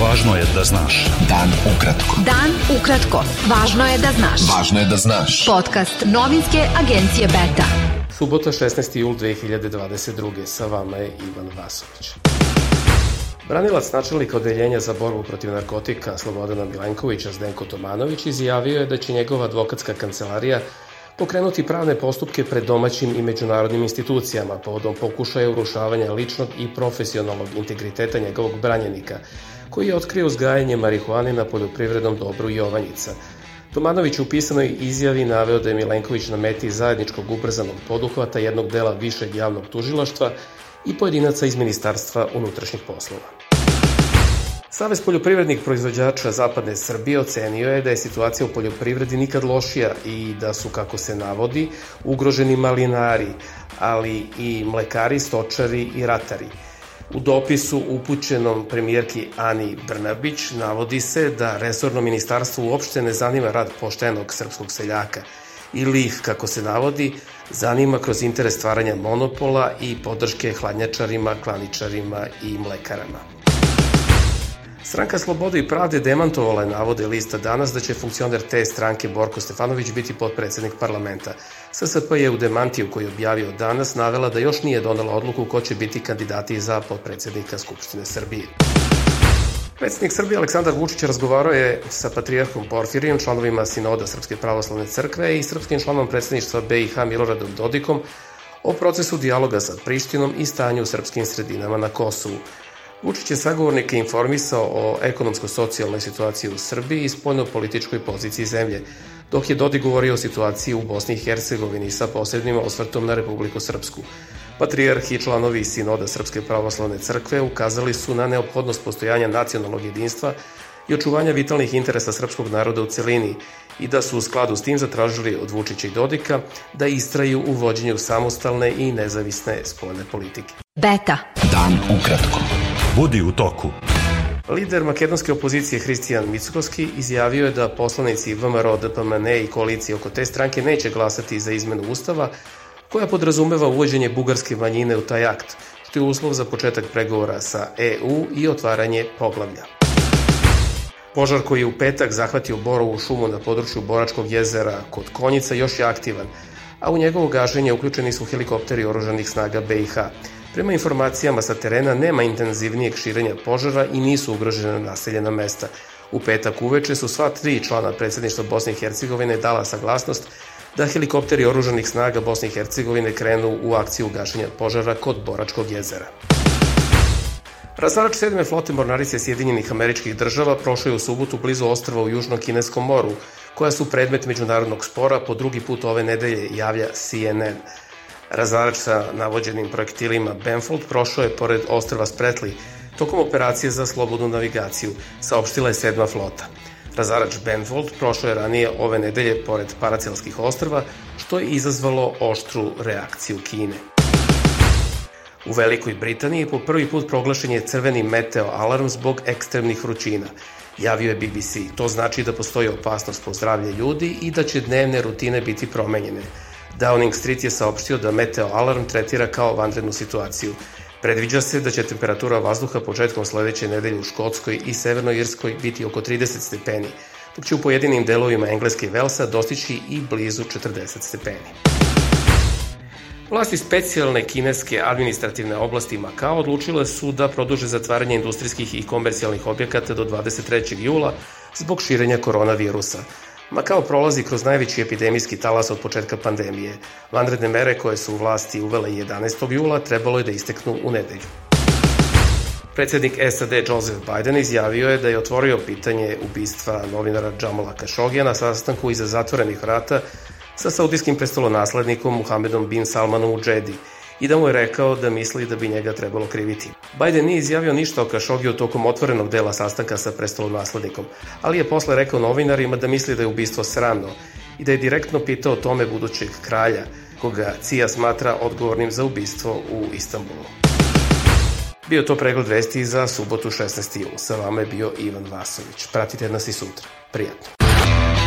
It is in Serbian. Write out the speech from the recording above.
Važno je da znaš. Dan ukratko. Dan ukratko. Važno je da znaš. Važno je da znaš. Podcast novinske agencije Beta. Subota 16. jul 2022. Sa vama je Ivan Vasović. Branilac načelnika odeljenja za borbu protiv narkotika Slobodana Milenkovića Zdenko Tomanović izjavio je da će njegova advokatska kancelarija pokrenuti pravne postupke pred domaćim i međunarodnim institucijama povodom pokušaja urušavanja ličnog i profesionalnog integriteta njegovog branjenika, koji je otkrio uzgajanje marihuane na poljoprivrednom dobru Jovanjica. Tomanović u pisanoj izjavi naveo da je Milenković na meti zajedničkog ubrzanog poduhvata jednog dela višeg javnog tužilaštva i pojedinaca iz Ministarstva unutrašnjih poslova. Savez poljoprivrednih proizvođača Zapadne Srbije ocenio je da je situacija u poljoprivredi nikad lošija i da su, kako se navodi, ugroženi malinari, ali i mlekari, stočari i ratari. U dopisu upućenom premijerki Ani Brnabić navodi se da resorno ministarstvo uopšte ne zanima rad poštenog srpskog seljaka ili ih, kako se navodi, zanima kroz interes stvaranja monopola i podrške hladnjačarima, klaničarima i mlekarama. Stranka Slobode i pravde demantovala je navode lista danas da će funkcioner te stranke Borko Stefanović biti potpredsednik parlamenta. SSP je u demantiju koji je objavio danas navela da još nije donala odluku ko će biti kandidati za potpredsednika Skupštine Srbije. Predsednik Srbije Aleksandar Vučić razgovarao je sa patrijarhom Porfirijem, članovima Sinoda Srpske pravoslavne crkve i srpskim članom predsedništva BiH Miloradom Dodikom o procesu dijaloga sa Prištinom i stanju u srpskim sredinama na Kosovu. Vučić je sagovornike informisao o ekonomsko-socijalnoj situaciji u Srbiji i spoljno-političkoj poziciji zemlje, dok je Dodik govorio o situaciji u Bosni i Hercegovini sa posebnim osvrtom na Republiku Srpsku. Patrijarh i članovi Sinoda Srpske pravoslavne crkve ukazali su na neophodnost postojanja nacionalnog jedinstva i očuvanja vitalnih interesa srpskog naroda u celini i da su u skladu s tim zatražili od Vučića i Dodika da istraju u vođenju samostalne i nezavisne spoljne politike. Beta. Dan ukratko. Budi u toku. Lider makedonske opozicije Hristijan Mickovski izjavio je da poslanici VMRO, DPMN i koalicije oko te stranke neće glasati za izmenu ustava koja podrazumeva uvođenje bugarske manjine u taj akt, što je uslov za početak pregovora sa EU i otvaranje poglavlja. Požar koji je u petak zahvatio Borovu šumu na području Boračkog jezera kod Konjica još je aktivan, a u njegovo gaženje uključeni su helikopteri oružanih snaga BiH. Prema informacijama sa terena nema intenzivnijeg širenja požara i nisu ugrožena naseljena mesta. U petak uveče su sva tri člana predsedništva Bosne i Hercegovine dala saglasnost da helikopteri oružanih snaga Bosne i Hercegovine krenu u akciju gašenja požara kod Boračkog jezera. Razarač sedme flote mornarice Sjedinjenih američkih država prošao je u subotu blizu ostrava u Južnom Kineskom moru, koja su predmet međunarodnog spora po drugi put ove nedelje, javlja CNN. Razarač sa navođenim projektilima Benfold prošao je pored ostrva Spretli tokom operacije za slobodnu navigaciju, saopštila je sedma flota. Razarač Benfold prošao je ranije ove nedelje pored Paracelskih ostrva, što je izazvalo oštru reakciju Kine. U Velikoj Britaniji po prvi put proglašen je crveni meteo alarm zbog ekstremnih vrućina. Javio je BBC. To znači da postoji opasnost po zdravlje ljudi i da će dnevne rutine biti promenjene. Downing Street je saopštio da meteo alarm tretira kao vanrednu situaciju. Predviđa se da će temperatura vazduha početkom sledeće nedelje u Škotskoj i Severnoj Irskoj biti oko 30 stepeni, dok će u pojedinim delovima Engleske i Velsa dostići i blizu 40 stepeni. Vlasti specijalne kineske administrativne oblasti Makao odlučile su da produže zatvaranje industrijskih i komercijalnih objekata do 23. jula zbog širenja koronavirusa. Makao prolazi kroz najveći epidemijski talas od početka pandemije. Vanredne mere koje su vlasti uvele 11. jula trebalo je da isteknu u nedelju. Predsednik SAD Joseph Biden izjavio je da je otvorio pitanje ubistva novinara Jamala Khashoggija na sastanku iza zatvorenih vrata sa saudijskim prestolonaslednikom Muhammedom bin Salmanom u Džedi i da mu je rekao da misli da bi njega trebalo kriviti. Biden nije izjavio ništa o Kašogiju tokom otvorenog dela sastanka sa prestolonaslednikom, ali je posle rekao novinarima da misli da je ubistvo sramno i da je direktno pitao tome budućeg kralja, koga CIA smatra odgovornim za ubistvo u Istanbulu. Bio to pregled vesti za subotu 16. jul. Sa vama je bio Ivan Vasović. Pratite nas i sutra. Prijatno.